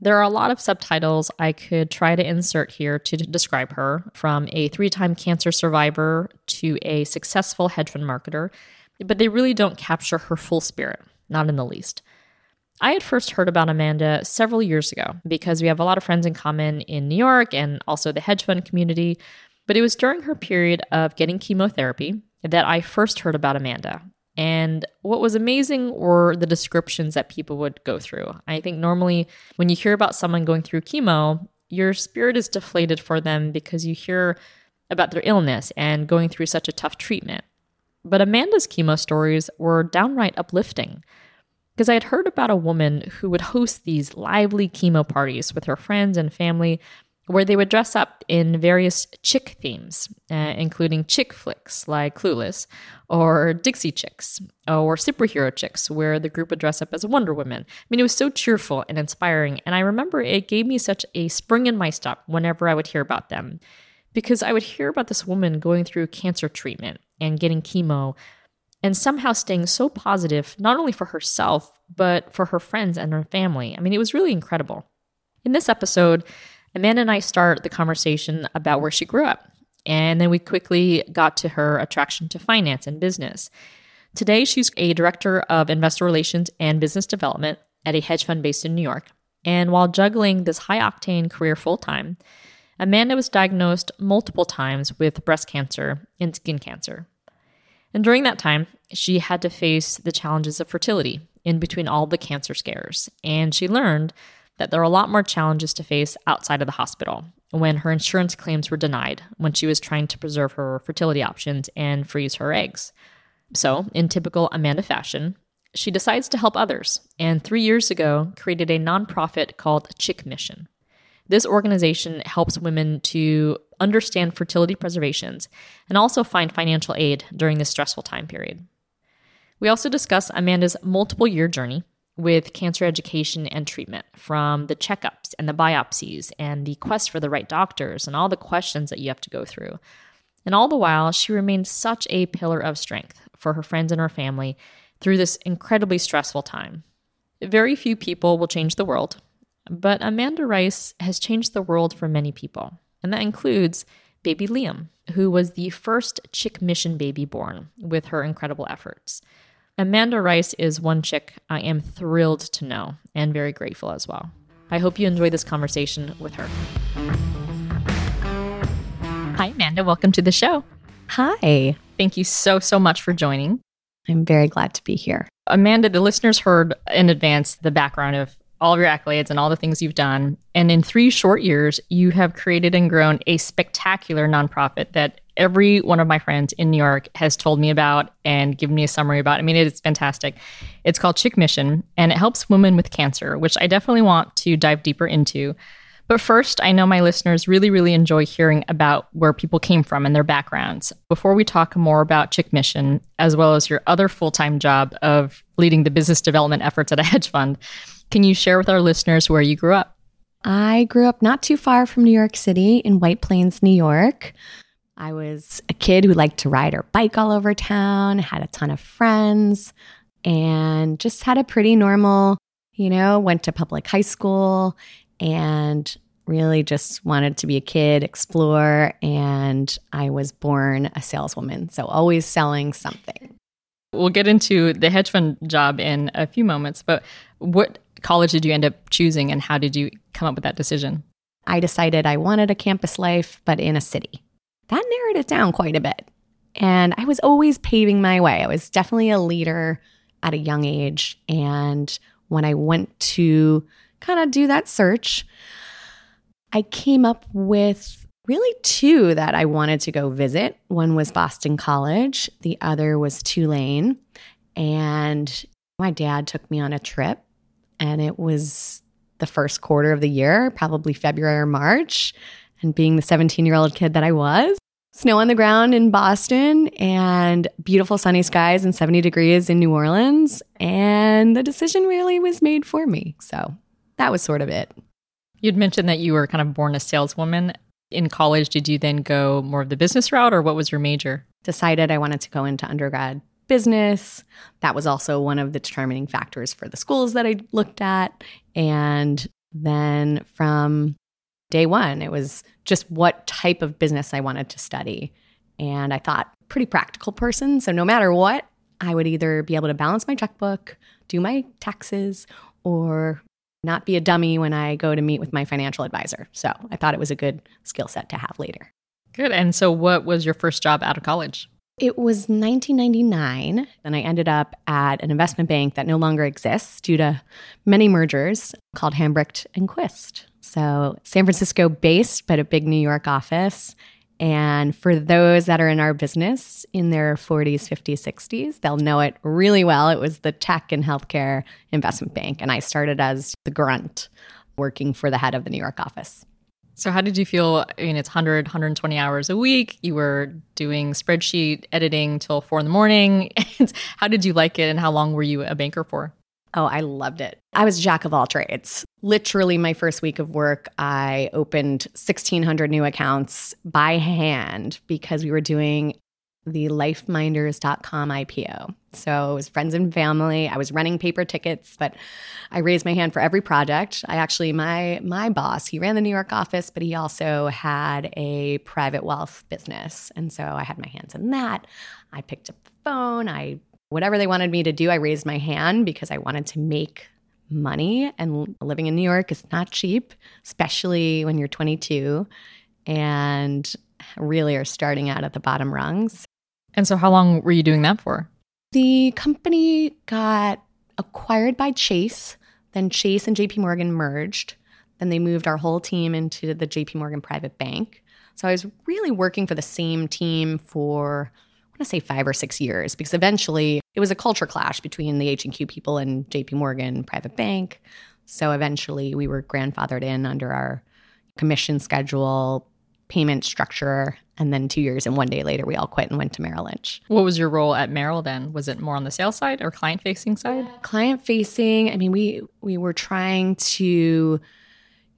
There are a lot of subtitles I could try to insert here to describe her, from a three time cancer survivor to a successful hedge fund marketer, but they really don't capture her full spirit, not in the least. I had first heard about Amanda several years ago because we have a lot of friends in common in New York and also the hedge fund community. But it was during her period of getting chemotherapy that I first heard about Amanda. And what was amazing were the descriptions that people would go through. I think normally when you hear about someone going through chemo, your spirit is deflated for them because you hear about their illness and going through such a tough treatment. But Amanda's chemo stories were downright uplifting because I had heard about a woman who would host these lively chemo parties with her friends and family where they would dress up in various chick themes, uh, including chick flicks like Clueless, or Dixie Chicks, or Superhero Chicks, where the group would dress up as Wonder Woman. I mean, it was so cheerful and inspiring, and I remember it gave me such a spring in my step whenever I would hear about them, because I would hear about this woman going through cancer treatment and getting chemo, and somehow staying so positive, not only for herself, but for her friends and her family. I mean, it was really incredible. In this episode, Amanda and I start the conversation about where she grew up. And then we quickly got to her attraction to finance and business. Today, she's a director of investor relations and business development at a hedge fund based in New York. And while juggling this high octane career full time, Amanda was diagnosed multiple times with breast cancer and skin cancer. And during that time, she had to face the challenges of fertility in between all the cancer scares. And she learned that there are a lot more challenges to face outside of the hospital when her insurance claims were denied when she was trying to preserve her fertility options and freeze her eggs. So, in typical Amanda fashion, she decides to help others and three years ago created a nonprofit called Chick Mission. This organization helps women to understand fertility preservations and also find financial aid during this stressful time period. We also discuss Amanda's multiple year journey with cancer education and treatment from the checkups and the biopsies and the quest for the right doctors and all the questions that you have to go through. And all the while, she remained such a pillar of strength for her friends and her family through this incredibly stressful time. Very few people will change the world, but Amanda Rice has changed the world for many people. And that includes baby Liam, who was the first Chick Mission baby born with her incredible efforts. Amanda Rice is one chick I am thrilled to know and very grateful as well. I hope you enjoy this conversation with her. Hi, Amanda. Welcome to the show. Hi. Thank you so, so much for joining. I'm very glad to be here. Amanda, the listeners heard in advance the background of all of your accolades and all the things you've done. And in three short years, you have created and grown a spectacular nonprofit that every one of my friends in New York has told me about and given me a summary about. I mean, it's fantastic. It's called Chick Mission, and it helps women with cancer, which I definitely want to dive deeper into. But first, I know my listeners really, really enjoy hearing about where people came from and their backgrounds. Before we talk more about Chick Mission, as well as your other full time job of leading the business development efforts at a hedge fund, can you share with our listeners where you grew up? I grew up not too far from New York City in White Plains, New York. I was a kid who liked to ride her bike all over town, had a ton of friends, and just had a pretty normal, you know, went to public high school and really just wanted to be a kid, explore. And I was born a saleswoman. So always selling something. We'll get into the hedge fund job in a few moments, but what college did you end up choosing and how did you come up with that decision? I decided I wanted a campus life, but in a city. That narrowed it down quite a bit. And I was always paving my way. I was definitely a leader at a young age. And when I went to kind of do that search, I came up with really two that I wanted to go visit. One was Boston College, the other was Tulane. And my dad took me on a trip, and it was the first quarter of the year, probably February or March. And being the 17 year old kid that I was, snow on the ground in Boston and beautiful sunny skies and 70 degrees in New Orleans. And the decision really was made for me. So that was sort of it. You'd mentioned that you were kind of born a saleswoman. In college, did you then go more of the business route or what was your major? Decided I wanted to go into undergrad business. That was also one of the determining factors for the schools that I looked at. And then from day one, it was just what type of business I wanted to study. And I thought, pretty practical person. So no matter what, I would either be able to balance my checkbook, do my taxes, or not be a dummy when I go to meet with my financial advisor. So I thought it was a good skill set to have later. Good. And so, what was your first job out of college? It was 1999, and I ended up at an investment bank that no longer exists due to many mergers called Hambrecht and Quist. So, San Francisco based, but a big New York office. And for those that are in our business in their 40s, 50s, 60s, they'll know it really well. It was the tech and healthcare investment bank. And I started as the grunt working for the head of the New York office. So, how did you feel? I mean, it's 100, 120 hours a week. You were doing spreadsheet editing till four in the morning. how did you like it? And how long were you a banker for? Oh, I loved it. I was jack of all trades. Literally, my first week of work, I opened 1,600 new accounts by hand because we were doing the lifeminders.com IPO. So it was friends and family. I was running paper tickets, but I raised my hand for every project. I actually my my boss, he ran the New York office, but he also had a private wealth business. And so I had my hands in that. I picked up the phone, I whatever they wanted me to do, I raised my hand because I wanted to make money. And living in New York is not cheap, especially when you're 22 and really are starting out at the bottom rungs. And so, how long were you doing that for? The company got acquired by Chase. Then Chase and JP Morgan merged. Then they moved our whole team into the JP Morgan private bank. So I was really working for the same team for I want to say five or six years because eventually it was a culture clash between the H&Q people and JP Morgan private bank. So eventually we were grandfathered in under our commission schedule, payment structure, and then two years and one day later we all quit and went to Merrill Lynch. What was your role at Merrill then? Was it more on the sales side or client facing side? Client facing. I mean, we we were trying to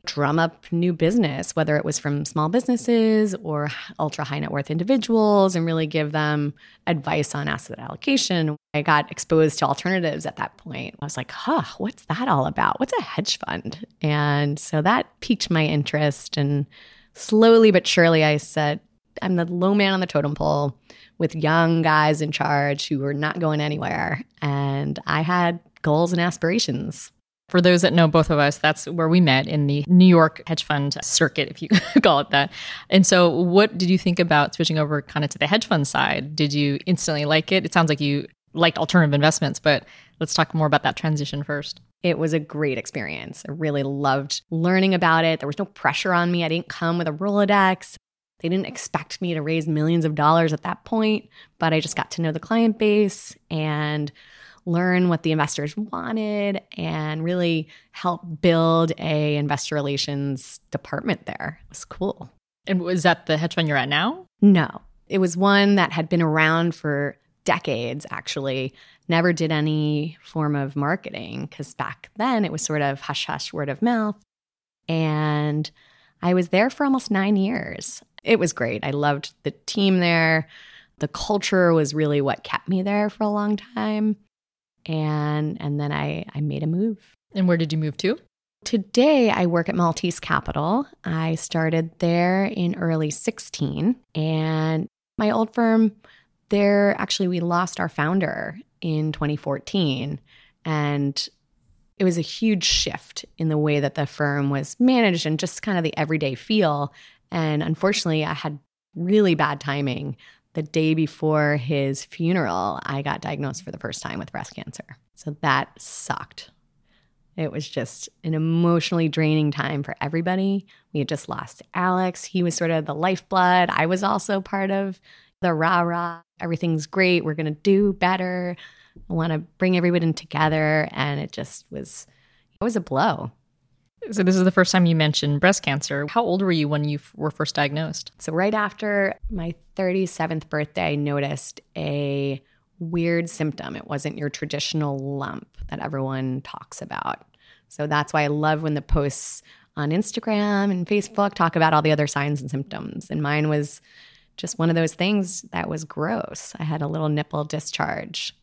drum up new business, whether it was from small businesses or ultra high net worth individuals, and really give them advice on asset allocation. I got exposed to alternatives at that point. I was like, huh, what's that all about? What's a hedge fund? And so that piqued my interest. And slowly but surely, I said, I'm the low man on the totem pole with young guys in charge who were not going anywhere. And I had goals and aspirations. For those that know both of us, that's where we met in the New York hedge fund circuit, if you call it that. And so, what did you think about switching over kind of to the hedge fund side? Did you instantly like it? It sounds like you liked alternative investments, but let's talk more about that transition first. It was a great experience. I really loved learning about it. There was no pressure on me. I didn't come with a Rolodex. They didn't expect me to raise millions of dollars at that point, but I just got to know the client base and learn what the investors wanted and really help build a investor relations department there. It was cool. And was that the hedge fund you're at now? No. It was one that had been around for decades actually. Never did any form of marketing because back then it was sort of hush hush word of mouth. And I was there for almost nine years. It was great. I loved the team there. The culture was really what kept me there for a long time and and then I I made a move. And where did you move to? Today I work at Maltese Capital. I started there in early 16 and my old firm there actually we lost our founder in 2014 and it was a huge shift in the way that the firm was managed and just kind of the everyday feel and unfortunately I had really bad timing. The day before his funeral, I got diagnosed for the first time with breast cancer. So that sucked. It was just an emotionally draining time for everybody. We had just lost Alex. He was sort of the lifeblood. I was also part of the rah rah. Everything's great. We're going to do better. I want to bring everybody together. And it just was, it was a blow. So, this is the first time you mentioned breast cancer. How old were you when you were first diagnosed? So, right after my 37th birthday, I noticed a weird symptom. It wasn't your traditional lump that everyone talks about. So, that's why I love when the posts on Instagram and Facebook talk about all the other signs and symptoms. And mine was just one of those things that was gross. I had a little nipple discharge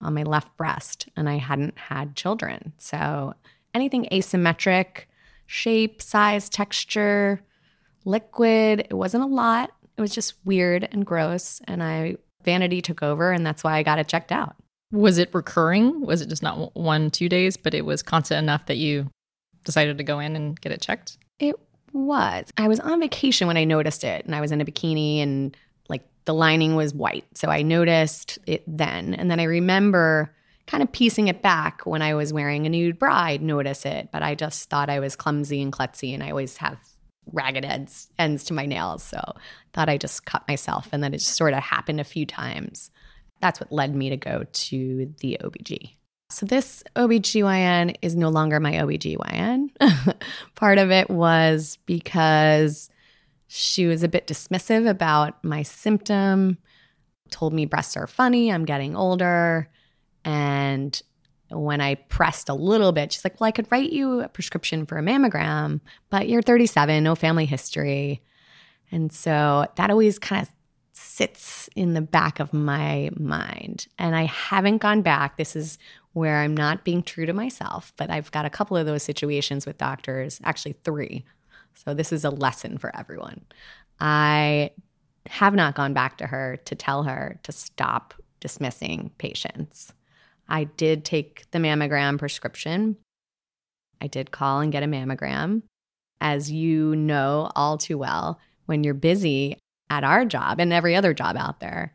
on my left breast and I hadn't had children. So, anything asymmetric, shape, size, texture, liquid. It wasn't a lot. It was just weird and gross. And I, vanity took over, and that's why I got it checked out. Was it recurring? Was it just not one, two days, but it was constant enough that you decided to go in and get it checked? It was. I was on vacation when I noticed it, and I was in a bikini, and like the lining was white. So I noticed it then. And then I remember kind of piecing it back when I was wearing a nude bra, I'd notice it, but I just thought I was clumsy and klutzy and I always have ragged ends ends to my nails. So I thought I just cut myself and then it just sort of happened a few times. That's what led me to go to the OBG. So this OBGYN is no longer my OBGYN. Part of it was because she was a bit dismissive about my symptom, told me breasts are funny, I'm getting older. And when I pressed a little bit, she's like, Well, I could write you a prescription for a mammogram, but you're 37, no family history. And so that always kind of sits in the back of my mind. And I haven't gone back. This is where I'm not being true to myself, but I've got a couple of those situations with doctors, actually, three. So this is a lesson for everyone. I have not gone back to her to tell her to stop dismissing patients. I did take the mammogram prescription. I did call and get a mammogram. As you know all too well, when you're busy at our job and every other job out there,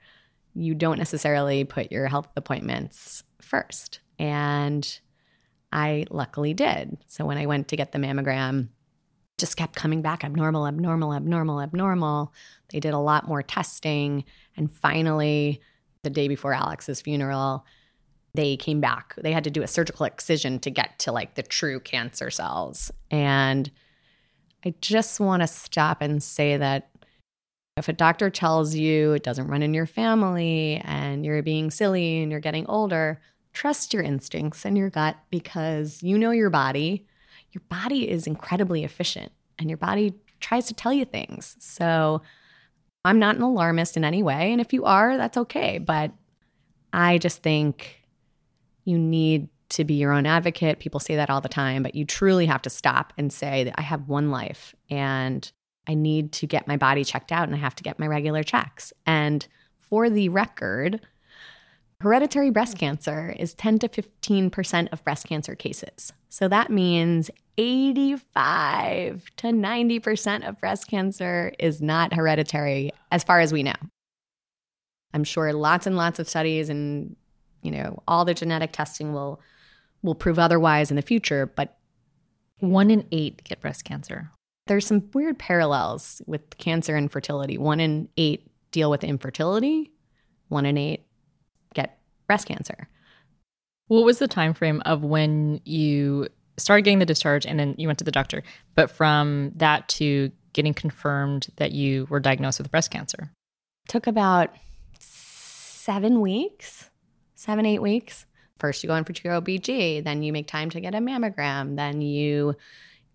you don't necessarily put your health appointments first. And I luckily did. So when I went to get the mammogram, just kept coming back abnormal, abnormal, abnormal, abnormal. They did a lot more testing. And finally, the day before Alex's funeral, they came back. They had to do a surgical excision to get to like the true cancer cells. And I just want to stop and say that if a doctor tells you it doesn't run in your family and you're being silly and you're getting older, trust your instincts and your gut because you know your body. Your body is incredibly efficient and your body tries to tell you things. So I'm not an alarmist in any way. And if you are, that's okay. But I just think you need to be your own advocate. People say that all the time, but you truly have to stop and say that I have one life and I need to get my body checked out and I have to get my regular checks. And for the record, hereditary breast cancer is 10 to 15% of breast cancer cases. So that means 85 to 90% of breast cancer is not hereditary as far as we know. I'm sure lots and lots of studies and you know, all the genetic testing will will prove otherwise in the future, but one in 8 get breast cancer. There's some weird parallels with cancer and fertility. 1 in 8 deal with infertility, 1 in 8 get breast cancer. What was the time frame of when you started getting the discharge and then you went to the doctor, but from that to getting confirmed that you were diagnosed with breast cancer? Took about 7 weeks seven, eight weeks. First, you go in for your OBG, then you make time to get a mammogram, then you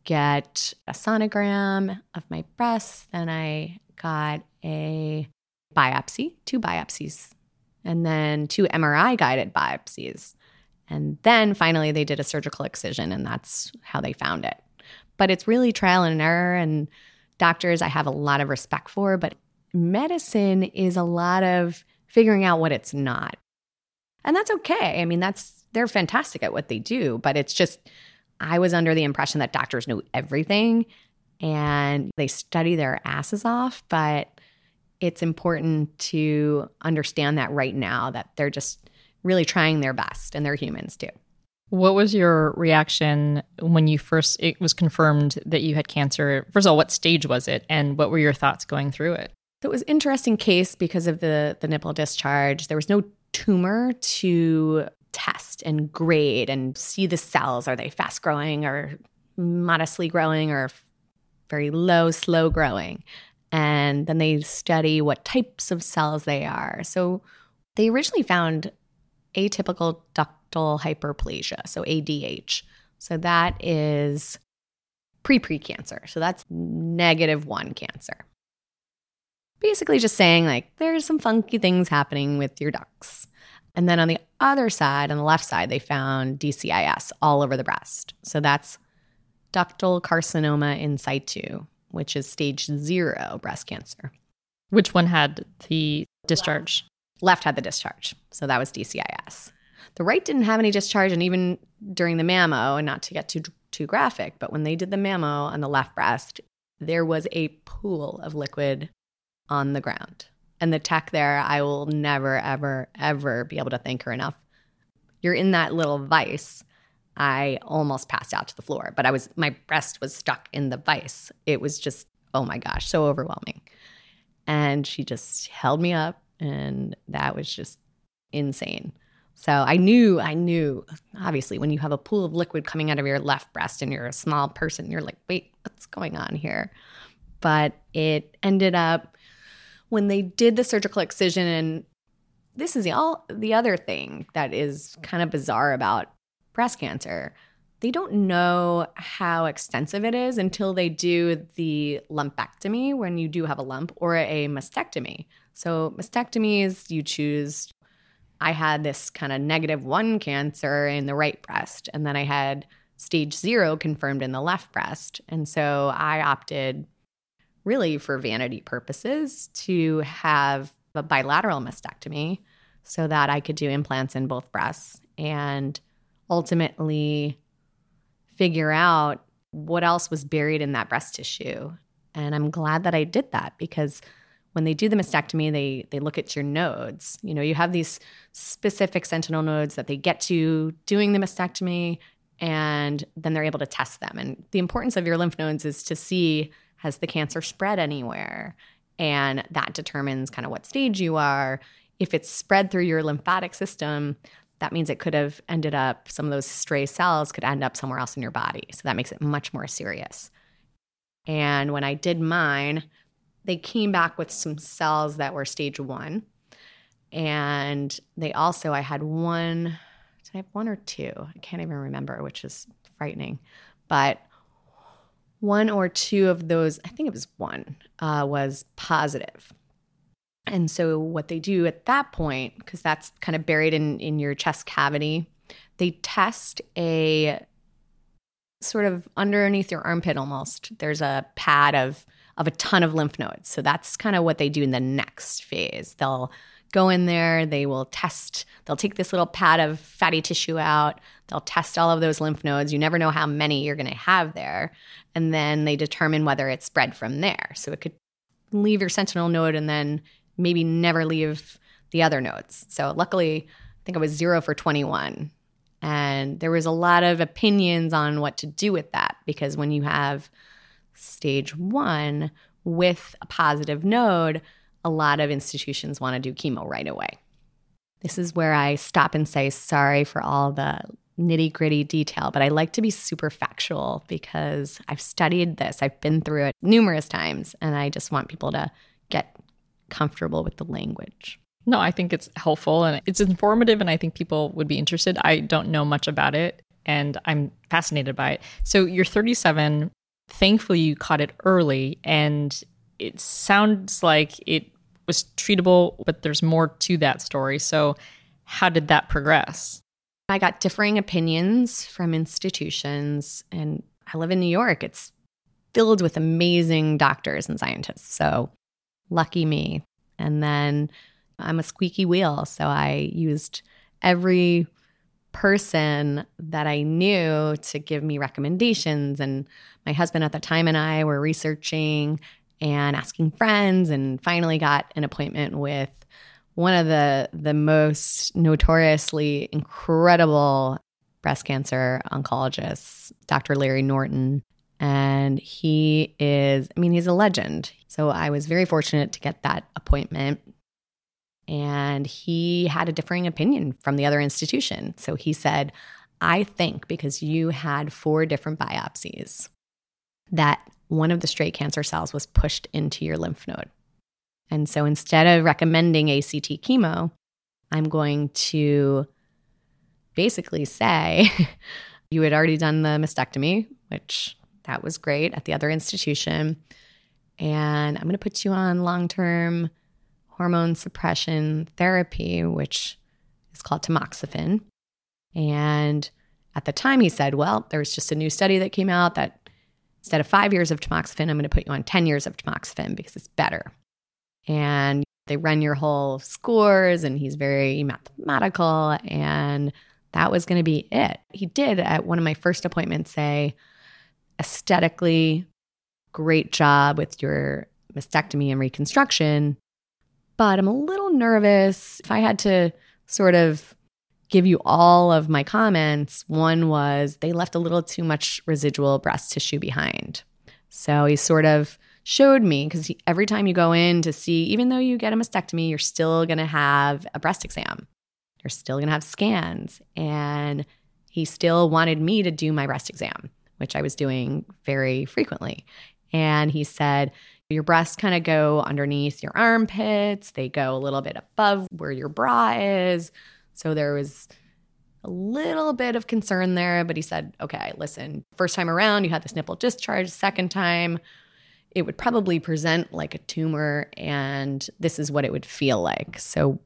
get a sonogram of my breasts, then I got a biopsy, two biopsies, and then two MRI guided biopsies. And then finally, they did a surgical excision, and that's how they found it. But it's really trial and error. And doctors, I have a lot of respect for, but medicine is a lot of figuring out what it's not. And that's okay. I mean, that's they're fantastic at what they do, but it's just I was under the impression that doctors know everything and they study their asses off, but it's important to understand that right now that they're just really trying their best and they're humans too. What was your reaction when you first it was confirmed that you had cancer? First of all, what stage was it and what were your thoughts going through it? So it was interesting case because of the the nipple discharge. There was no tumor to test and grade and see the cells. Are they fast growing or modestly growing or very low, slow growing? And then they study what types of cells they are. So they originally found atypical ductal hyperplasia, so ADH. So that is pre pre cancer. So that's negative one cancer. Basically, just saying like there's some funky things happening with your ducts. And then on the other side, on the left side, they found DCIS all over the breast. So that's ductal carcinoma in situ, which is stage zero breast cancer. Which one had the discharge? Left had the discharge. So that was DCIS. The right didn't have any discharge, and even during the mammo, and not to get too too graphic, but when they did the mammo on the left breast, there was a pool of liquid on the ground. And the tech there, I will never, ever, ever be able to thank her enough. You're in that little vice. I almost passed out to the floor, but I was my breast was stuck in the vice. It was just, oh my gosh, so overwhelming. And she just held me up, and that was just insane. So I knew, I knew, obviously, when you have a pool of liquid coming out of your left breast and you're a small person, you're like, wait, what's going on here? But it ended up when they did the surgical excision, and this is the, all, the other thing that is kind of bizarre about breast cancer. They don't know how extensive it is until they do the lumpectomy when you do have a lump or a mastectomy. So, mastectomies, you choose I had this kind of negative one cancer in the right breast, and then I had stage zero confirmed in the left breast. And so I opted, really for vanity purposes, to have a bilateral mastectomy so that I could do implants in both breasts and ultimately figure out what else was buried in that breast tissue. And I'm glad that I did that because when they do the mastectomy, they they look at your nodes. You know, you have these specific sentinel nodes that they get to doing the mastectomy, and then they're able to test them. And the importance of your lymph nodes is to see has the cancer spread anywhere, and that determines kind of what stage you are. If it's spread through your lymphatic system, that means it could have ended up some of those stray cells could end up somewhere else in your body. So that makes it much more serious. And when I did mine, they came back with some cells that were stage one. And they also, I had one, did I have one or two? I can't even remember, which is frightening. But one or two of those, I think it was one, uh, was positive. And so what they do at that point, because that's kind of buried in, in your chest cavity, they test a sort of underneath your armpit almost. There's a pad of of a ton of lymph nodes. So that's kind of what they do in the next phase. They'll go in there, they will test, they'll take this little pad of fatty tissue out, they'll test all of those lymph nodes. You never know how many you're going to have there. And then they determine whether it's spread from there. So it could leave your sentinel node and then maybe never leave the other nodes. So luckily, I think I was zero for 21. And there was a lot of opinions on what to do with that because when you have stage one with a positive node, a lot of institutions want to do chemo right away. This is where I stop and say sorry for all the nitty gritty detail, but I like to be super factual because I've studied this, I've been through it numerous times, and I just want people to get comfortable with the language. No, I think it's helpful and it's informative, and I think people would be interested. I don't know much about it, and I'm fascinated by it. So you're 37, thankfully you caught it early and it sounds like it was treatable, but there's more to that story. So, how did that progress? I got differing opinions from institutions, and I live in New York. It's filled with amazing doctors and scientists. So, lucky me. And then I'm a squeaky wheel. So, I used every person that I knew to give me recommendations. And my husband at the time and I were researching, and asking friends and finally got an appointment with one of the the most notoriously incredible breast cancer oncologists, Dr. Larry Norton. And he is, I mean, he's a legend. So I was very fortunate to get that appointment. And he had a differing opinion from the other institution. So he said, I think because you had four different biopsies, that one of the straight cancer cells was pushed into your lymph node. And so instead of recommending ACT chemo, I'm going to basically say you had already done the mastectomy, which that was great at the other institution. And I'm going to put you on long term hormone suppression therapy, which is called tamoxifen. And at the time, he said, Well, there was just a new study that came out that instead of five years of tamoxifen, I'm going to put you on 10 years of tamoxifen because it's better. And they run your whole scores, and he's very mathematical. And that was going to be it. He did at one of my first appointments say, aesthetically, great job with your mastectomy and reconstruction. But I'm a little nervous. If I had to sort of give you all of my comments. One was they left a little too much residual breast tissue behind. So he sort of showed me because every time you go in to see, even though you get a mastectomy, you're still going to have a breast exam. You're still going to have scans. And he still wanted me to do my breast exam, which I was doing very frequently. And he said, your breasts kind of go underneath your armpits, they go a little bit above where your bra is. So there was a little bit of concern there, but he said, okay, listen, first time around, you had this nipple discharge. Second time, it would probably present like a tumor, and this is what it would feel like. So,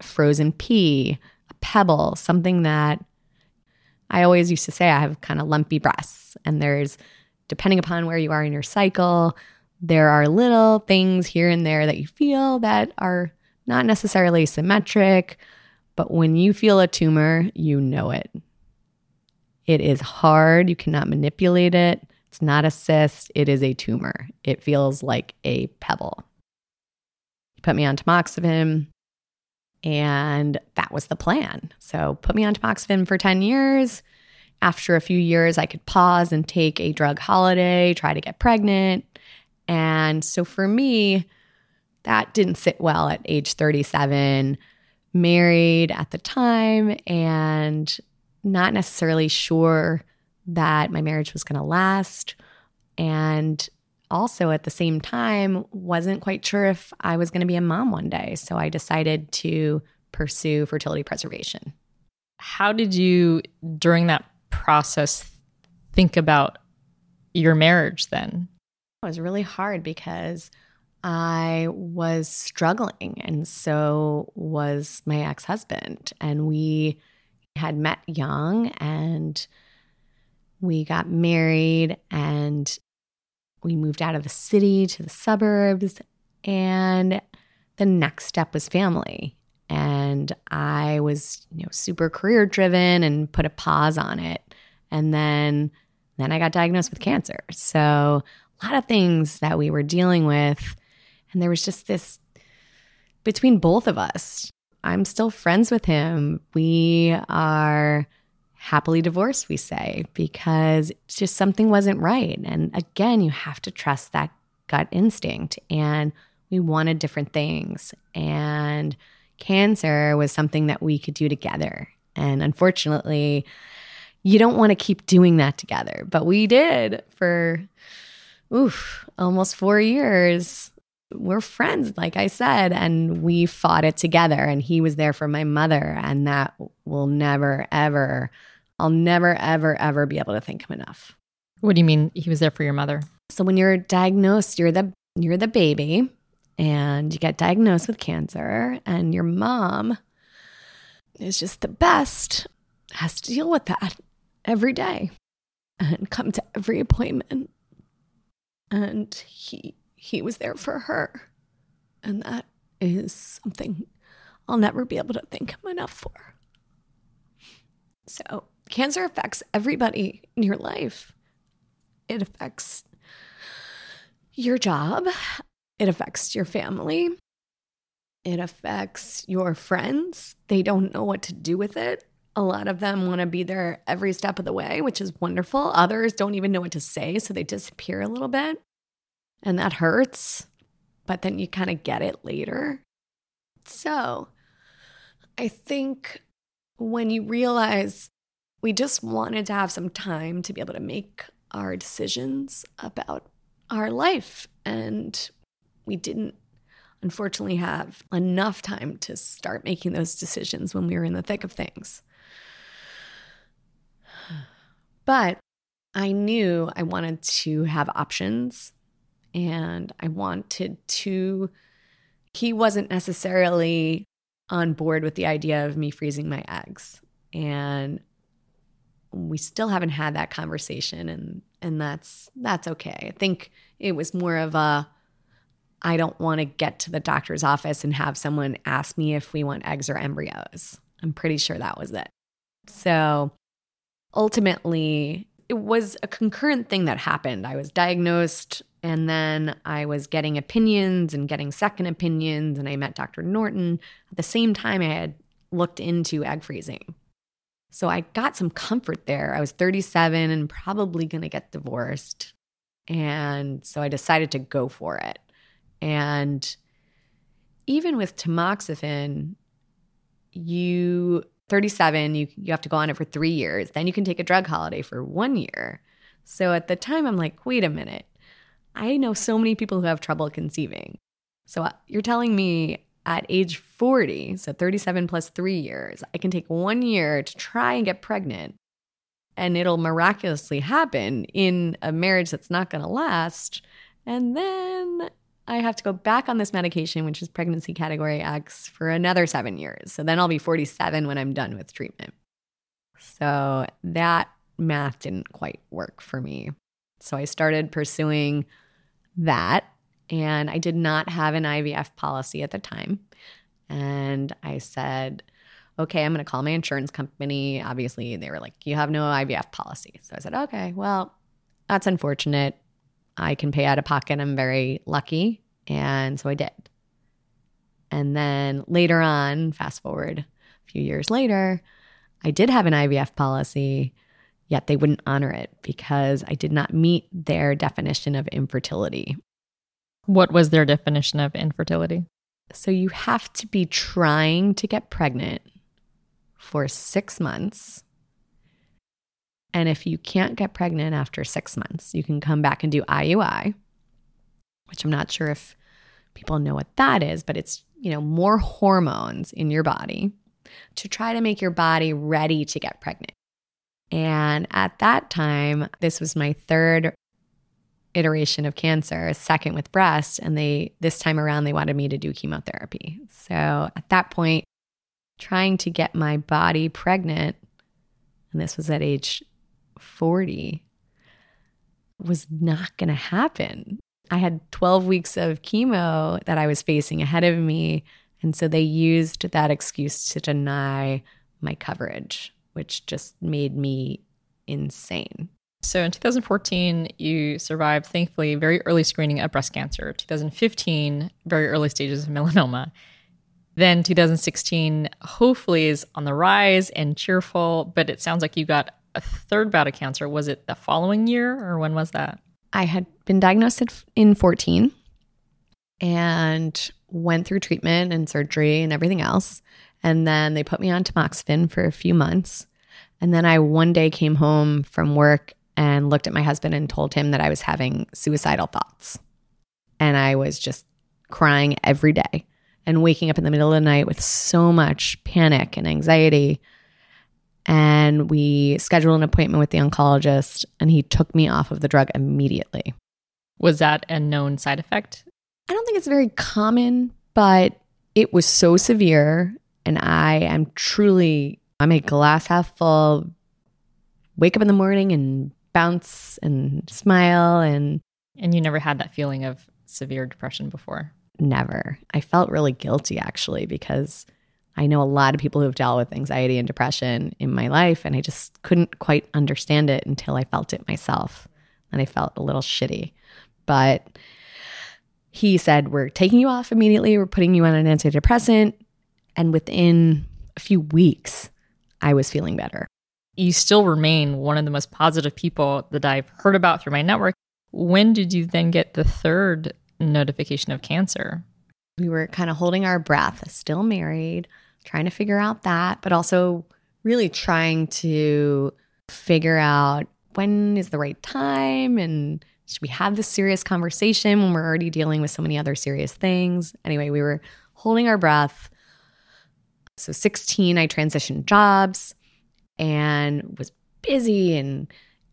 frozen pea, a pebble, something that I always used to say I have kind of lumpy breasts, and there's, depending upon where you are in your cycle, there are little things here and there that you feel that are not necessarily symmetric but when you feel a tumor, you know it. It is hard. You cannot manipulate it. It's not a cyst. It is a tumor. It feels like a pebble. He put me on tamoxifen, and that was the plan. So, put me on tamoxifen for 10 years. After a few years, I could pause and take a drug holiday, try to get pregnant. And so, for me, that didn't sit well at age 37 married at the time and not necessarily sure that my marriage was going to last. And also at the same time, wasn't quite sure if I was going to be a mom one day. So I decided to pursue fertility preservation. How did you, during that process, think about your marriage then? It was really hard because I was struggling, and so was my ex husband. And we had met young and we got married and we moved out of the city to the suburbs. And the next step was family. And I was, you know, super career driven and put a pause on it. And then then I got diagnosed with cancer. So a lot of things that we were dealing with and there was just this between both of us. I'm still friends with him. We are happily divorced, we say, because just something wasn't right. And again, you have to trust that gut instinct. And we wanted different things. And cancer was something that we could do together. And unfortunately, you don't want to keep doing that together. But we did for oof, almost four years we're friends, like I said, and we fought it together. And he was there for my mother, and that will never, ever, I'll never, ever, ever be able to thank him enough. What do you mean he was there for your mother? So when you're diagnosed, you're the you're the baby, and you get diagnosed with cancer, and your mom is just the best. Has to deal with that every day, and come to every appointment. And he he was there for her. And that is something I'll never be able to thank him enough for. So, cancer affects everybody in your life. It affects your job, it affects your family, it affects your friends. They don't know what to do with it. A lot of them want to be there every step of the way, which is wonderful. Others don't even know what to say, so they disappear a little bit. And that hurts, but then you kind of get it later. So I think when you realize we just wanted to have some time to be able to make our decisions about our life, and we didn't unfortunately have enough time to start making those decisions when we were in the thick of things. But I knew I wanted to have options and I wanted to. He wasn't necessarily on board with the idea of me freezing my eggs. And we still haven't had that conversation and and that's that's okay. I think it was more of a I don't want to get to the doctor's office and have someone ask me if we want eggs or embryos. I'm pretty sure that was it. So ultimately, it was a concurrent thing that happened. I was diagnosed and then I was getting opinions and getting second opinions. And I met Dr. Norton. At the same time, I had looked into egg freezing. So I got some comfort there. I was 37 and probably going to get divorced. And so I decided to go for it. And even with tamoxifen, you 37, you you have to go on it for 3 years. Then you can take a drug holiday for 1 year. So at the time I'm like, "Wait a minute. I know so many people who have trouble conceiving. So uh, you're telling me at age 40, so 37 plus 3 years, I can take 1 year to try and get pregnant and it'll miraculously happen in a marriage that's not going to last. And then I have to go back on this medication, which is pregnancy category X, for another seven years. So then I'll be 47 when I'm done with treatment. So that math didn't quite work for me. So I started pursuing that. And I did not have an IVF policy at the time. And I said, okay, I'm going to call my insurance company. Obviously, they were like, you have no IVF policy. So I said, okay, well, that's unfortunate. I can pay out of pocket. I'm very lucky. And so I did. And then later on, fast forward a few years later, I did have an IVF policy, yet they wouldn't honor it because I did not meet their definition of infertility. What was their definition of infertility? So you have to be trying to get pregnant for six months and if you can't get pregnant after six months, you can come back and do IUI, which I'm not sure if people know what that is, but it's, you know, more hormones in your body to try to make your body ready to get pregnant. And at that time, this was my third iteration of cancer, second with breast, and they this time around they wanted me to do chemotherapy. So at that point, trying to get my body pregnant, and this was at age 40 was not going to happen. I had 12 weeks of chemo that I was facing ahead of me. And so they used that excuse to deny my coverage, which just made me insane. So in 2014, you survived, thankfully, very early screening of breast cancer. 2015, very early stages of melanoma. Then 2016, hopefully, is on the rise and cheerful, but it sounds like you got a third bout of cancer. Was it the following year or when was that? I had been diagnosed in 14 and went through treatment and surgery and everything else. And then they put me on tamoxifen for a few months. And then I one day came home from work and looked at my husband and told him that I was having suicidal thoughts. And I was just crying every day and waking up in the middle of the night with so much panic and anxiety and we scheduled an appointment with the oncologist and he took me off of the drug immediately. Was that a known side effect? I don't think it's very common, but it was so severe and I am truly I'm a glass half full wake up in the morning and bounce and smile and and you never had that feeling of severe depression before? Never. I felt really guilty actually because I know a lot of people who have dealt with anxiety and depression in my life, and I just couldn't quite understand it until I felt it myself. And I felt a little shitty. But he said, We're taking you off immediately. We're putting you on an antidepressant. And within a few weeks, I was feeling better. You still remain one of the most positive people that I've heard about through my network. When did you then get the third notification of cancer? We were kind of holding our breath, still married, trying to figure out that, but also really trying to figure out when is the right time and should we have this serious conversation when we're already dealing with so many other serious things? Anyway, we were holding our breath. So 16, I transitioned jobs and was busy and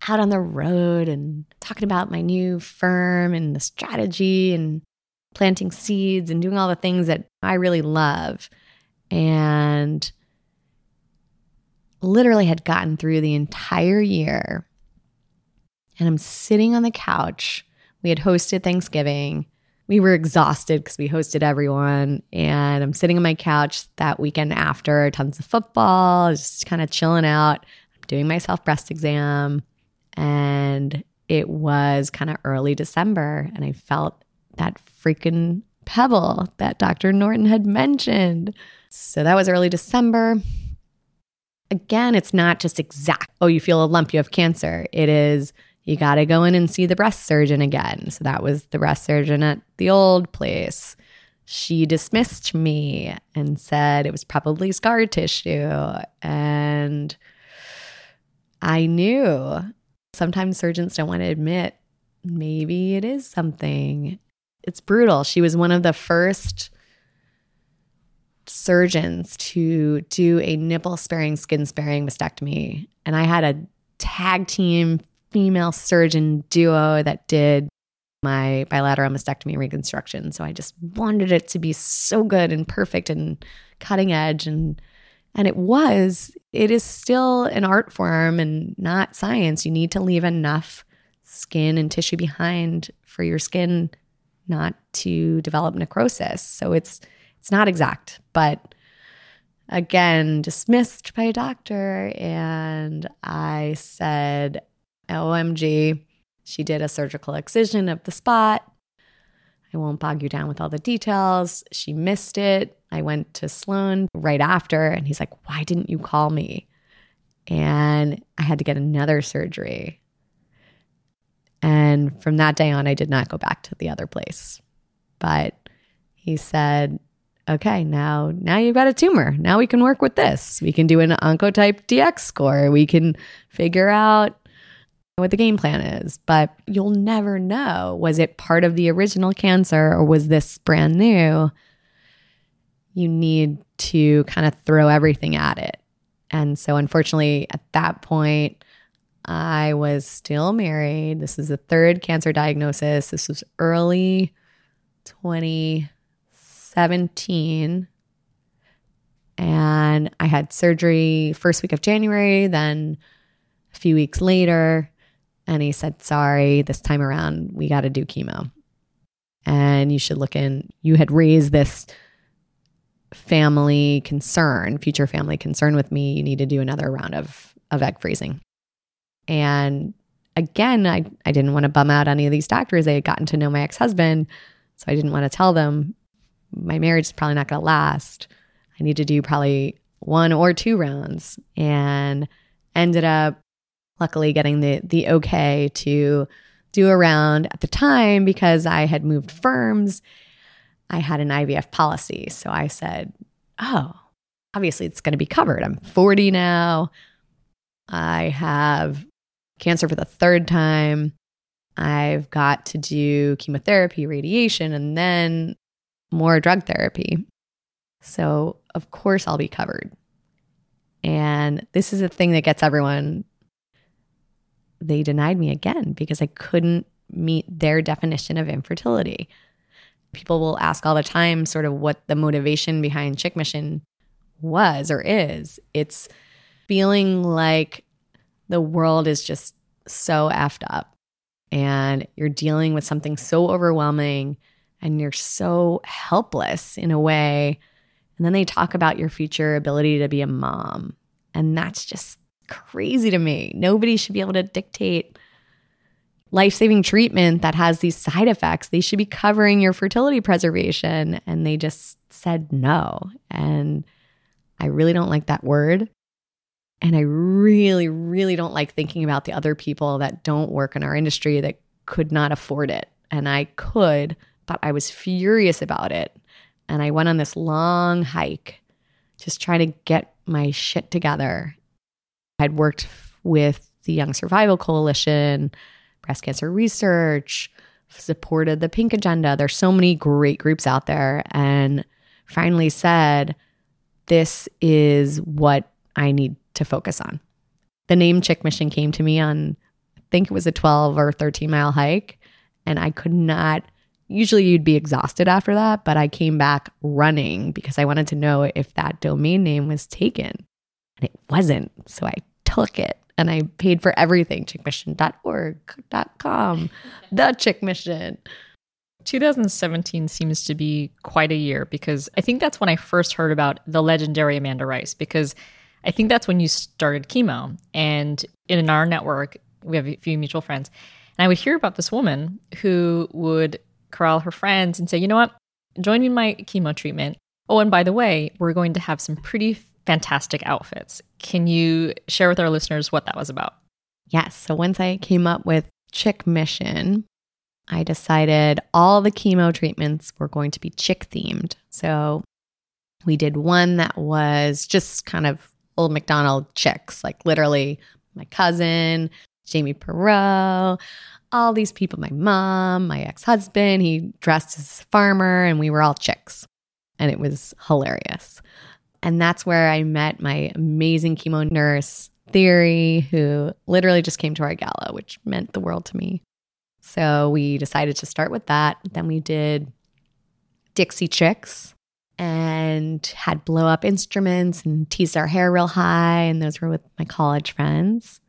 out on the road and talking about my new firm and the strategy and planting seeds and doing all the things that I really love. And literally had gotten through the entire year and I'm sitting on the couch. We had hosted Thanksgiving. We were exhausted because we hosted everyone. And I'm sitting on my couch that weekend after tons of football, just kind of chilling out. Doing my self breast exam. And it was kind of early December. And I felt that freaking pebble that Dr. Norton had mentioned. So that was early December. Again, it's not just exact, oh, you feel a lump, you have cancer. It is, you got to go in and see the breast surgeon again. So that was the breast surgeon at the old place. She dismissed me and said it was probably scar tissue. And I knew sometimes surgeons don't want to admit maybe it is something. It's brutal. She was one of the first surgeons to do a nipple sparing, skin sparing mastectomy. And I had a tag team female surgeon duo that did my bilateral mastectomy reconstruction. So I just wanted it to be so good and perfect and cutting edge and and it was. It is still an art form and not science. You need to leave enough skin and tissue behind for your skin not to develop necrosis. So it's it's not exact, but again, dismissed by a doctor and I said OMG. She did a surgical excision of the spot. I won't bog you down with all the details. She missed it. I went to Sloan right after, and he's like, Why didn't you call me? And I had to get another surgery. And from that day on, I did not go back to the other place. But he said, okay, now now you've got a tumor. Now we can work with this. We can do an oncotype DX score. We can figure out what the game plan is, but you'll never know. Was it part of the original cancer or was this brand new? You need to kind of throw everything at it. And so, unfortunately, at that point, I was still married. This is the third cancer diagnosis. This was early 2017. And I had surgery first week of January, then a few weeks later, and he said, Sorry, this time around, we got to do chemo. And you should look in. You had raised this family concern, future family concern with me. You need to do another round of, of egg freezing. And again, I, I didn't want to bum out any of these doctors. They had gotten to know my ex husband. So I didn't want to tell them my marriage is probably not going to last. I need to do probably one or two rounds. And ended up luckily getting the the okay to do a round at the time because I had moved firms. I had an IVF policy. So I said, oh, obviously it's going to be covered. I'm 40 now. I have cancer for the third time. I've got to do chemotherapy, radiation, and then more drug therapy. So, of course, I'll be covered. And this is a thing that gets everyone they denied me again because I couldn't meet their definition of infertility. People will ask all the time, sort of, what the motivation behind Chick Mission was or is. It's feeling like the world is just so effed up and you're dealing with something so overwhelming and you're so helpless in a way. And then they talk about your future ability to be a mom. And that's just crazy to me. Nobody should be able to dictate life saving treatment that has these side effects. They should be covering your fertility preservation. And they just said no. And I really don't like that word. And I really, really don't like thinking about the other people that don't work in our industry that could not afford it. And I could, but I was furious about it. And I went on this long hike, just trying to get my shit together. I'd worked with the Young Survival Coalition, breast cancer research, supported the pink agenda. There's so many great groups out there. And finally said, This is what I need to focus on. The name Chick Mission came to me on, I think it was a 12 or 13 mile hike. And I could not, usually you'd be exhausted after that, but I came back running because I wanted to know if that domain name was taken. And it wasn't. So I took it and I paid for everything chickmission.org.com, the Chick Mission. 2017 seems to be quite a year because I think that's when I first heard about the legendary Amanda Rice because I think that's when you started chemo. And in our network, we have a few mutual friends. And I would hear about this woman who would corral her friends and say, you know what, join me in my chemo treatment. Oh, and by the way, we're going to have some pretty fantastic outfits. Can you share with our listeners what that was about? Yes. So once I came up with Chick Mission, I decided all the chemo treatments were going to be chick themed. So we did one that was just kind of old MacDonald chicks, like literally my cousin, Jamie Perreault, all these people, my mom, my ex husband. He dressed as a farmer, and we were all chicks. And it was hilarious. And that's where I met my amazing chemo nurse, Theory, who literally just came to our gala, which meant the world to me. So we decided to start with that. Then we did Dixie Chicks and had blow up instruments and teased our hair real high. And those were with my college friends.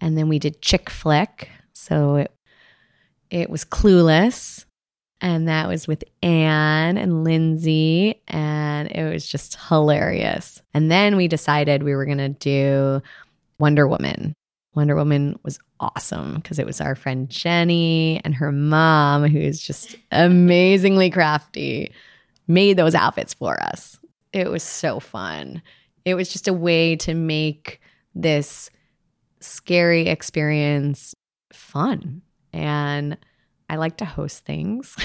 And then we did Chick Flick. So it, it was Clueless. And that was with Anne and Lindsay. And it was just hilarious. And then we decided we were going to do Wonder Woman. Wonder Woman was awesome because it was our friend Jenny and her mom, who is just amazingly crafty, made those outfits for us. It was so fun. It was just a way to make this scary experience fun. And I like to host things.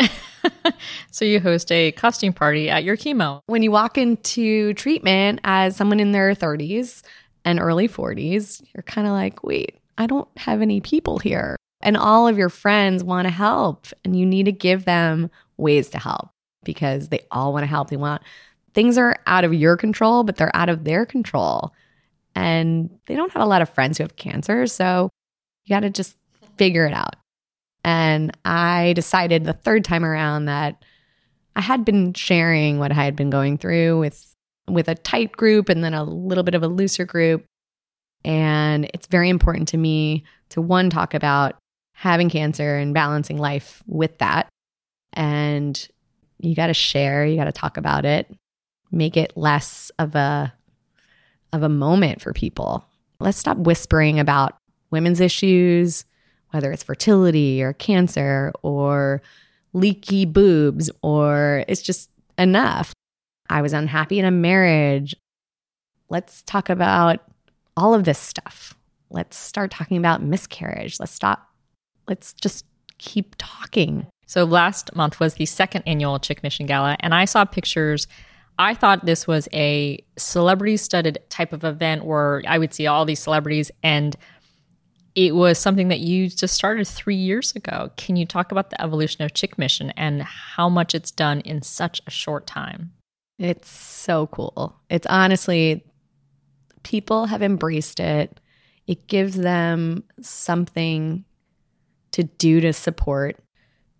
so you host a costume party at your chemo. When you walk into treatment as someone in their 30s, and early 40s, you're kind of like, wait, I don't have any people here. And all of your friends want to help, and you need to give them ways to help because they all want to help. They want things are out of your control, but they're out of their control. And they don't have a lot of friends who have cancer. So you got to just figure it out. And I decided the third time around that I had been sharing what I had been going through with with a tight group and then a little bit of a looser group. And it's very important to me to one, talk about having cancer and balancing life with that. And you got to share, you got to talk about it, make it less of a of a moment for people. Let's stop whispering about women's issues, whether it's fertility or cancer or leaky boobs or it's just enough. I was unhappy in a marriage. Let's talk about all of this stuff. Let's start talking about miscarriage. Let's stop. Let's just keep talking. So last month was the second annual Chick Mission Gala, and I saw pictures. I thought this was a celebrity studded type of event where I would see all these celebrities, and it was something that you just started three years ago. Can you talk about the evolution of Chick Mission and how much it's done in such a short time? It's so cool. It's honestly, people have embraced it. It gives them something to do to support.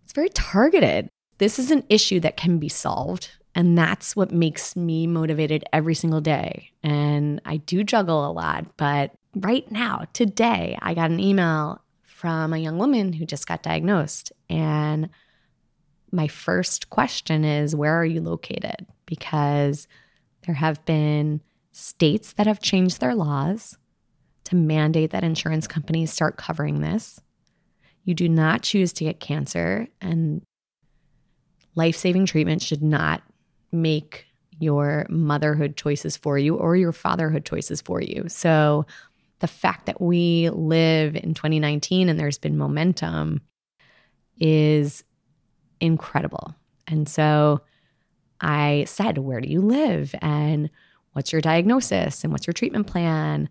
It's very targeted. This is an issue that can be solved. And that's what makes me motivated every single day. And I do juggle a lot, but right now, today, I got an email from a young woman who just got diagnosed. And my first question is, Where are you located? because there have been states that have changed their laws to mandate that insurance companies start covering this. you do not choose to get cancer, and life saving treatment should not make your motherhood choices for you or your fatherhood choices for you. So, the fact that we live in 2019 and there's been momentum is incredible. And so I said, Where do you live? And what's your diagnosis? And what's your treatment plan?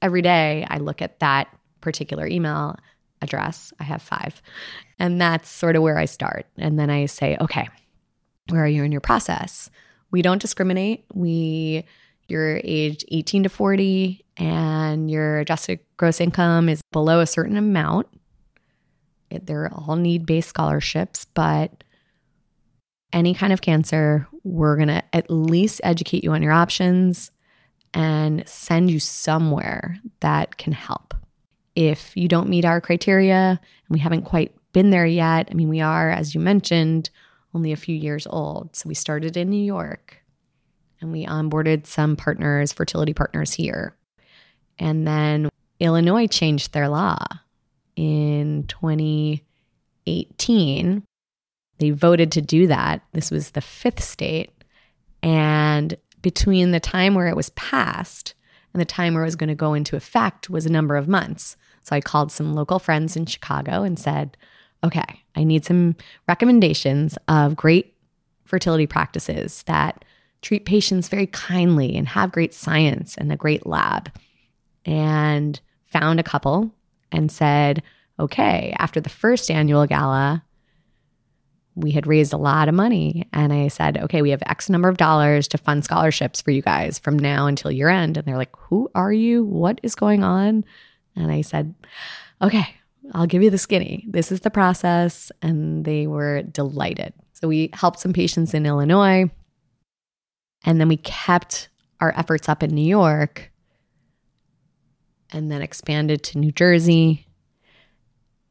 Every day I look at that particular email address. I have five. And that's sort of where I start. And then I say, Okay, where are you in your process? We don't discriminate. We you're aged 18 to 40 and your adjusted gross income is below a certain amount. They're all need based scholarships, but any kind of cancer, we're going to at least educate you on your options and send you somewhere that can help. If you don't meet our criteria and we haven't quite been there yet, I mean, we are, as you mentioned, only a few years old. So we started in New York and we onboarded some partners, fertility partners here. And then Illinois changed their law in 2018. They voted to do that. This was the fifth state. And between the time where it was passed and the time where it was going to go into effect was a number of months. So I called some local friends in Chicago and said, okay, I need some recommendations of great fertility practices that treat patients very kindly and have great science and a great lab. And found a couple and said, okay, after the first annual gala, we had raised a lot of money. And I said, okay, we have X number of dollars to fund scholarships for you guys from now until year end. And they're like, who are you? What is going on? And I said, okay, I'll give you the skinny. This is the process. And they were delighted. So we helped some patients in Illinois. And then we kept our efforts up in New York and then expanded to New Jersey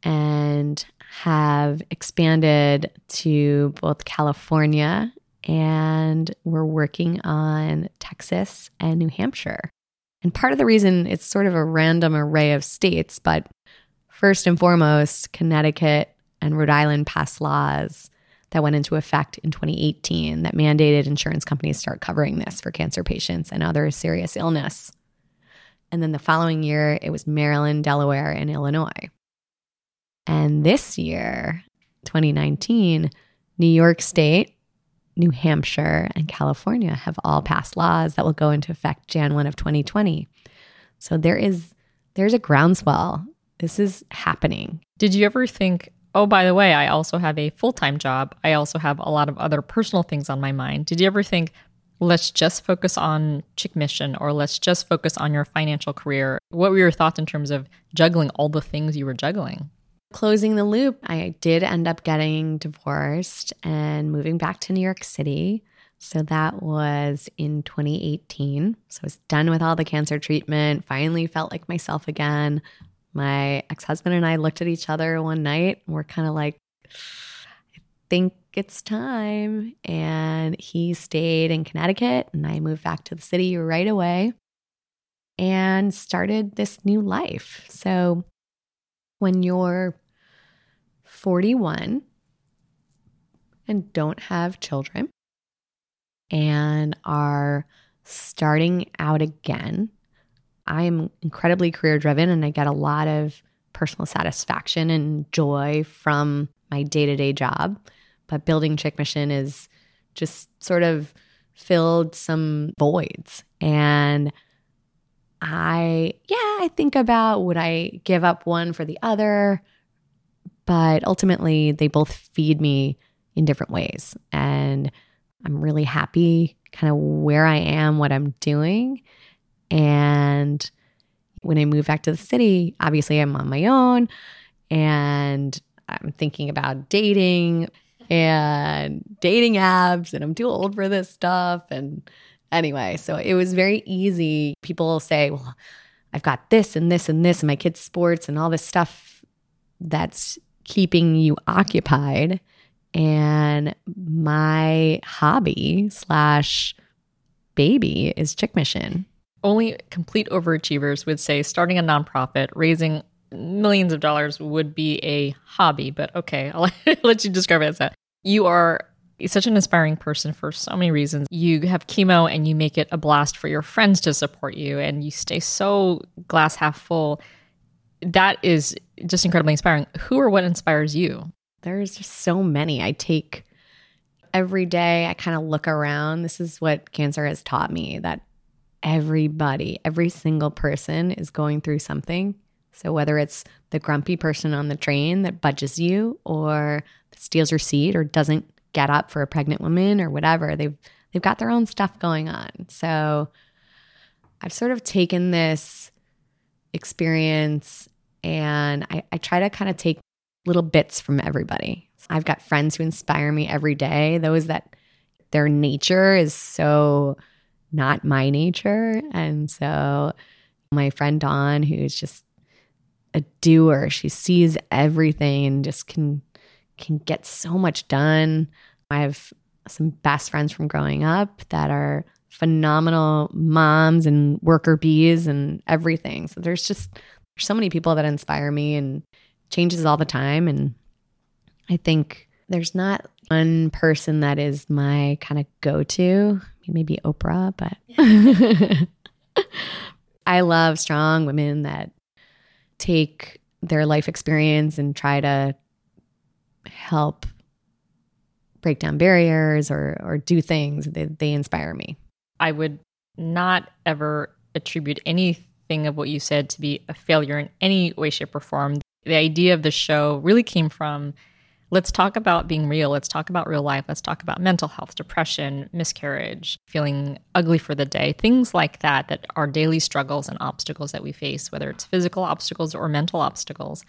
and have expanded to both California and we're working on Texas and New Hampshire. And part of the reason it's sort of a random array of states, but first and foremost, Connecticut and Rhode Island passed laws that went into effect in 2018 that mandated insurance companies start covering this for cancer patients and other serious illness. And then the following year, it was Maryland, Delaware, and Illinois. And this year, 2019, New York State, New Hampshire, and California have all passed laws that will go into effect Jan 1 of 2020. So there is there's a groundswell. This is happening. Did you ever think oh, by the way, I also have a full time job. I also have a lot of other personal things on my mind. Did you ever think, let's just focus on Chick Mission or let's just focus on your financial career? What were your thoughts in terms of juggling all the things you were juggling? Closing the loop, I did end up getting divorced and moving back to New York City. So that was in 2018. So I was done with all the cancer treatment, finally felt like myself again, my ex husband and I looked at each other one night and we're kind of like, I think it's time. And he stayed in Connecticut and I moved back to the city right away and started this new life. So when you're 41 and don't have children and are starting out again, I am incredibly career driven and I get a lot of personal satisfaction and joy from my day to day job. But building Chick Mission is just sort of filled some voids. And I, yeah, I think about would I give up one for the other? But ultimately, they both feed me in different ways. And I'm really happy kind of where I am, what I'm doing. And when I moved back to the city, obviously I'm on my own and I'm thinking about dating and dating apps and I'm too old for this stuff. And anyway, so it was very easy. People say, well, I've got this and this and this and my kids' sports and all this stuff that's keeping you occupied. And my hobby slash baby is Chick Mission only complete overachievers would say starting a nonprofit, raising millions of dollars would be a hobby, but okay, I'll let you describe it as that. You are such an inspiring person for so many reasons. You have chemo and you make it a blast for your friends to support you, and you stay so glass half full. That is just incredibly inspiring. Who or what inspires you? There's so many. I take every day, I kind of look around. This is what cancer has taught me that everybody, every single person is going through something. So whether it's the grumpy person on the train that budges you or steals your seat or doesn't get up for a pregnant woman or whatever, they've they've got their own stuff going on. So I've sort of taken this experience and I, I try to kind of take little bits from everybody. I've got friends who inspire me every day, those that their nature is so not my nature. And so my friend Dawn, who's just a doer, she sees everything and just can can get so much done. I have some best friends from growing up that are phenomenal moms and worker bees and everything. So there's just there's so many people that inspire me and changes all the time and I think there's not one person that is my kind of go-to maybe Oprah, but I love strong women that take their life experience and try to help break down barriers or or do things they, they inspire me. I would not ever attribute anything of what you said to be a failure in any way shape or form. The idea of the show really came from Let's talk about being real. Let's talk about real life. Let's talk about mental health, depression, miscarriage, feeling ugly for the day, things like that, that are daily struggles and obstacles that we face, whether it's physical obstacles or mental obstacles.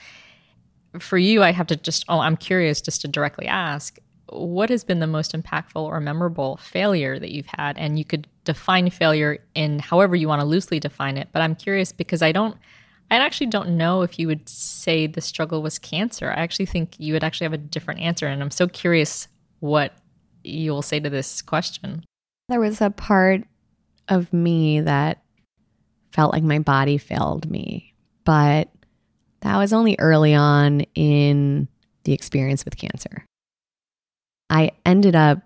For you, I have to just, oh, I'm curious just to directly ask what has been the most impactful or memorable failure that you've had? And you could define failure in however you want to loosely define it. But I'm curious because I don't, I actually don't know if you would say the struggle was cancer. I actually think you would actually have a different answer. And I'm so curious what you will say to this question. There was a part of me that felt like my body failed me, but that was only early on in the experience with cancer. I ended up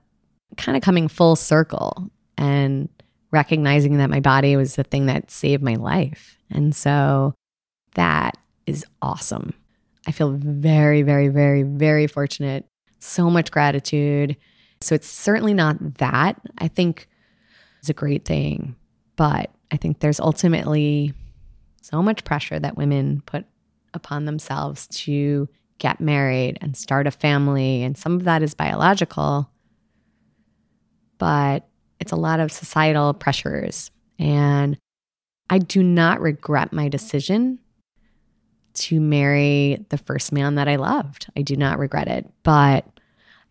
kind of coming full circle and recognizing that my body was the thing that saved my life. And so that is awesome. I feel very, very, very, very fortunate. So much gratitude. So it's certainly not that. I think it's a great thing. But I think there's ultimately so much pressure that women put upon themselves to get married and start a family. And some of that is biological, but it's a lot of societal pressures. And I do not regret my decision to marry the first man that I loved. I do not regret it, but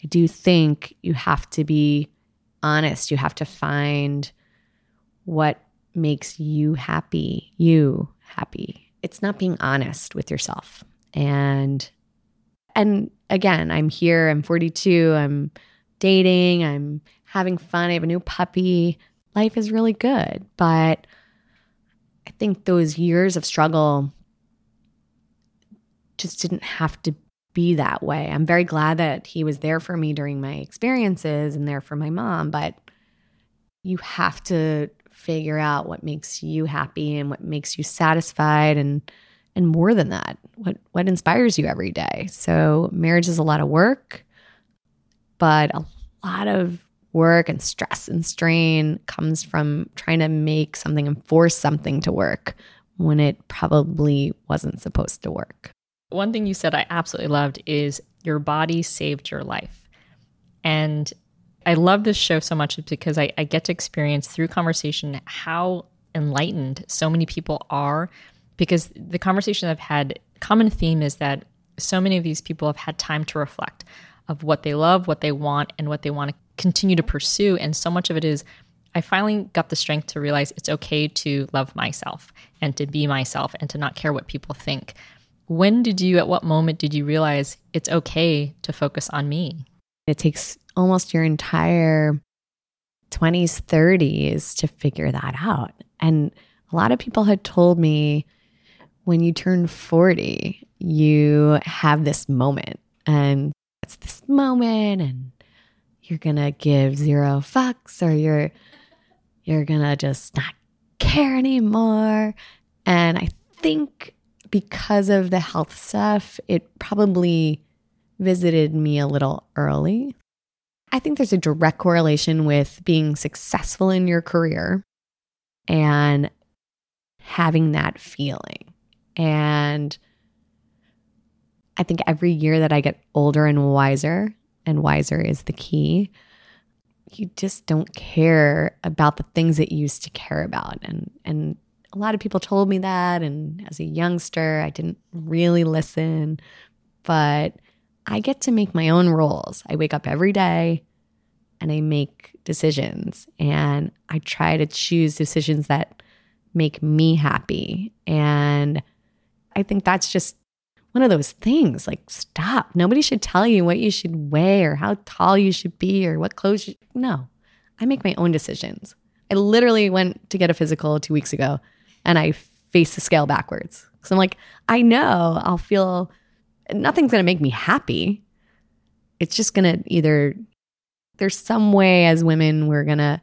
I do think you have to be honest. You have to find what makes you happy, you happy. It's not being honest with yourself. And and again, I'm here, I'm 42, I'm dating, I'm having fun, I have a new puppy. Life is really good, but I think those years of struggle just didn't have to be that way. I'm very glad that he was there for me during my experiences and there for my mom, but you have to figure out what makes you happy and what makes you satisfied and and more than that, what what inspires you every day. So marriage is a lot of work, but a lot of work and stress and strain comes from trying to make something and force something to work when it probably wasn't supposed to work. One thing you said I absolutely loved is your body saved your life. And I love this show so much because I, I get to experience through conversation how enlightened so many people are. Because the conversation I've had, common theme is that so many of these people have had time to reflect of what they love, what they want, and what they want to continue to pursue. And so much of it is I finally got the strength to realize it's okay to love myself and to be myself and to not care what people think. When did you, at what moment did you realize it's okay to focus on me? It takes almost your entire 20s, 30s to figure that out. And a lot of people had told me when you turn 40, you have this moment, and it's this moment, and you're gonna give zero fucks, or you're you're gonna just not care anymore. And I think because of the health stuff, it probably visited me a little early. I think there's a direct correlation with being successful in your career and having that feeling. And I think every year that I get older and wiser, and wiser is the key, you just don't care about the things that you used to care about. And and a lot of people told me that and as a youngster, I didn't really listen, but I get to make my own rules. I wake up every day and I make decisions and I try to choose decisions that make me happy. And I think that's just one of those things like stop nobody should tell you what you should wear or how tall you should be or what clothes you no i make my own decisions i literally went to get a physical two weeks ago and i face the scale backwards because i'm like i know i'll feel nothing's to make me happy it's just to either there's some way as women we're to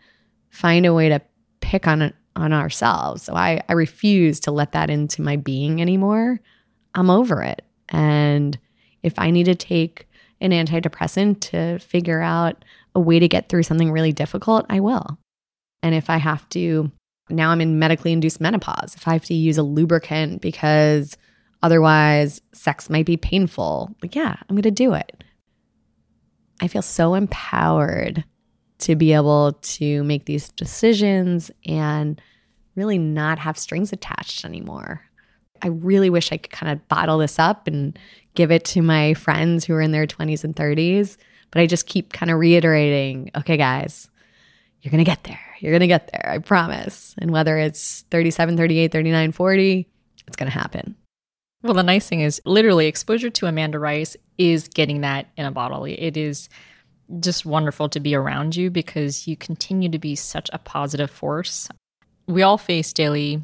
find a way to pick on on ourselves so i i refuse to let that into my being anymore I'm over it. And if I need to take an antidepressant to figure out a way to get through something really difficult, I will. And if I have to, now I'm in medically induced menopause, if I have to use a lubricant because otherwise sex might be painful, like, yeah, I'm going to do it. I feel so empowered to be able to make these decisions and really not have strings attached anymore. I really wish I could kind of bottle this up and give it to my friends who are in their 20s and 30s. But I just keep kind of reiterating okay, guys, you're going to get there. You're going to get there. I promise. And whether it's 37, 38, 39, 40, it's going to happen. Well, the nice thing is literally exposure to Amanda Rice is getting that in a bottle. It is just wonderful to be around you because you continue to be such a positive force. We all face daily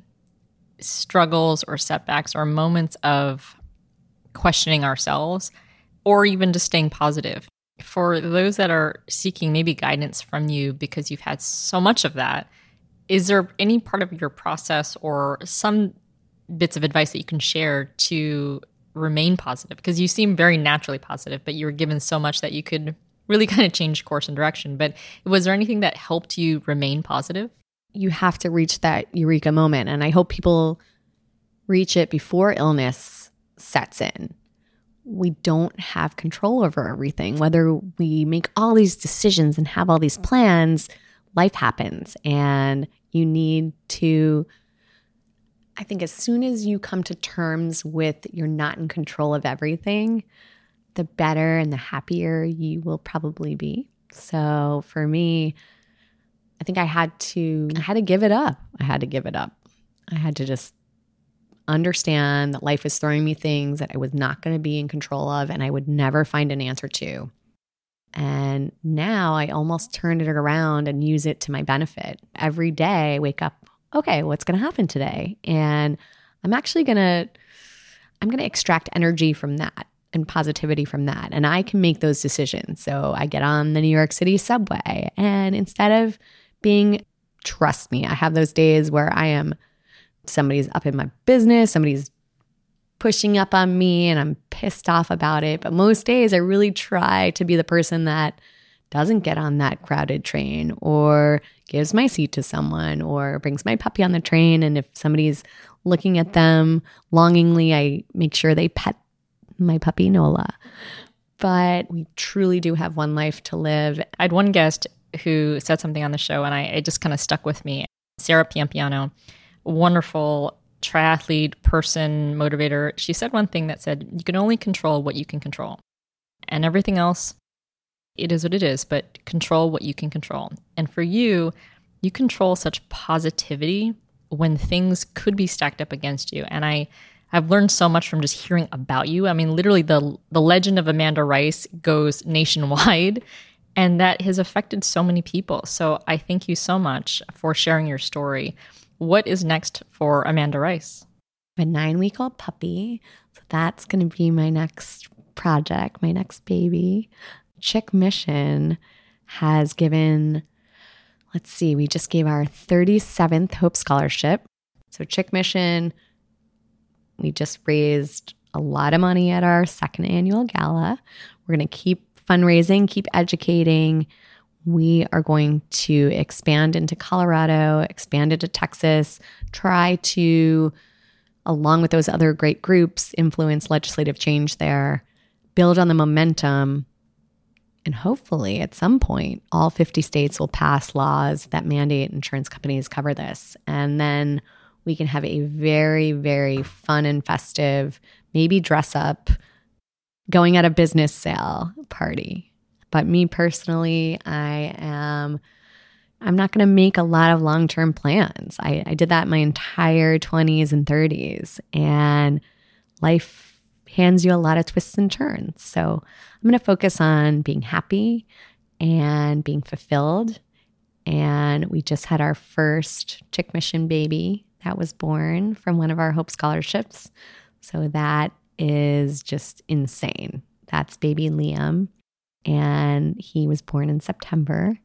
struggles or setbacks or moments of questioning ourselves or even just staying positive. For those that are seeking maybe guidance from you because you've had so much of that, is there any part of your process or some bits of advice that you can share to remain positive? Because you seem very naturally positive, but you were given so much that you could really kind of change course and direction. But was there anything that helped you remain positive? you have to reach that eureka moment. And I hope people reach it before illness sets in. We don't have control over everything. Whether we make all these decisions and have all these plans, life happens. And you need to, I think, as soon as you come to terms with you're not in control of everything, the better and the happier you will probably be. So for me, I think I had to I had to give it up. I had to give it up. I had to just understand that life was throwing me things that I was not going to be in control of and I would never find an answer to. And now I almost turn it around and use it to my benefit. Every day I wake up, okay, what's going to happen today? And I'm actually going to I'm going to extract energy from that and positivity from that. And I can make those decisions. So I get on the New York City subway and instead of being, trust me, I have those days where I am, somebody's up in my business, somebody's pushing up on me and I'm pissed off about it. But most days I really try to be the person that doesn't get on that crowded train or gives my seat to someone or brings my puppy on the train. And if somebody's looking at them longingly, I make sure they pet my puppy Nola. But we truly do have one life to live. I had one guest who said something on the show, and I it just kind of stuck with me. Sarah Piampiano, wonderful triathlete, person, motivator. She said one thing that said, "You can only control what you can control, and everything else, it is what it is. But control what you can control." And for you, you control such positivity when things could be stacked up against you, and I. I've learned so much from just hearing about you. I mean, literally, the the legend of Amanda Rice goes nationwide, and that has affected so many people. So I thank you so much for sharing your story. What is next for Amanda Rice? a nine week old puppy. So that's going to be my next project, my next baby. Chick Mission has given, let's see, we just gave our 37th Hope Scholarship. So, Chick Mission, we just raised a lot of money at our second annual gala. We're going to keep fundraising, keep educating. We are going to expand into Colorado, expand into Texas, try to, along with those other great groups, influence legislative change there, build on the momentum. And hopefully, at some point, all 50 states will pass laws that mandate insurance companies cover this. And then we can have a very, very fun and festive, maybe dress up, going at a business sale party. But me personally, I am. I'm not going to make a lot of long term plans. I, I did that my entire 20s and 30s, and life hands you a lot of twists and turns. So I'm going to focus on being happy and being fulfilled. And we just had our first Chick Mission baby that was born from one of our Hope scholarships. So that is just insane. That's baby Liam. And he was born in September.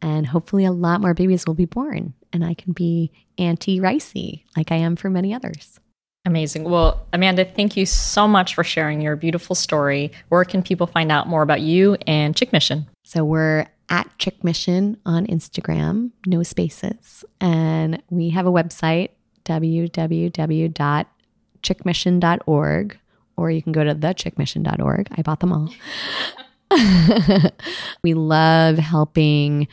And hopefully, a lot more babies will be born, and I can be Auntie Ricey like I am for many others. Amazing. Well, Amanda, thank you so much for sharing your beautiful story. Where can people find out more about you and Chick Mission? So, we're at Chick Mission on Instagram, no spaces. And we have a website, www.chickmission.org, or you can go to thechickmission.org. I bought them all. we love helping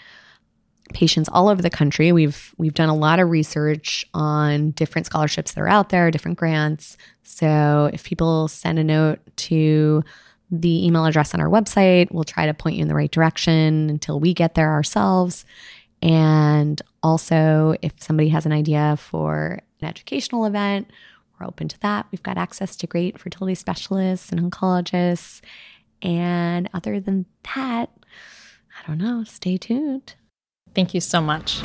patients all over the country. We've we've done a lot of research on different scholarships that are out there, different grants. So if people send a note to the email address on our website. We'll try to point you in the right direction until we get there ourselves. And also, if somebody has an idea for an educational event, we're open to that. We've got access to great fertility specialists and oncologists. And other than that, I don't know, stay tuned. Thank you so much.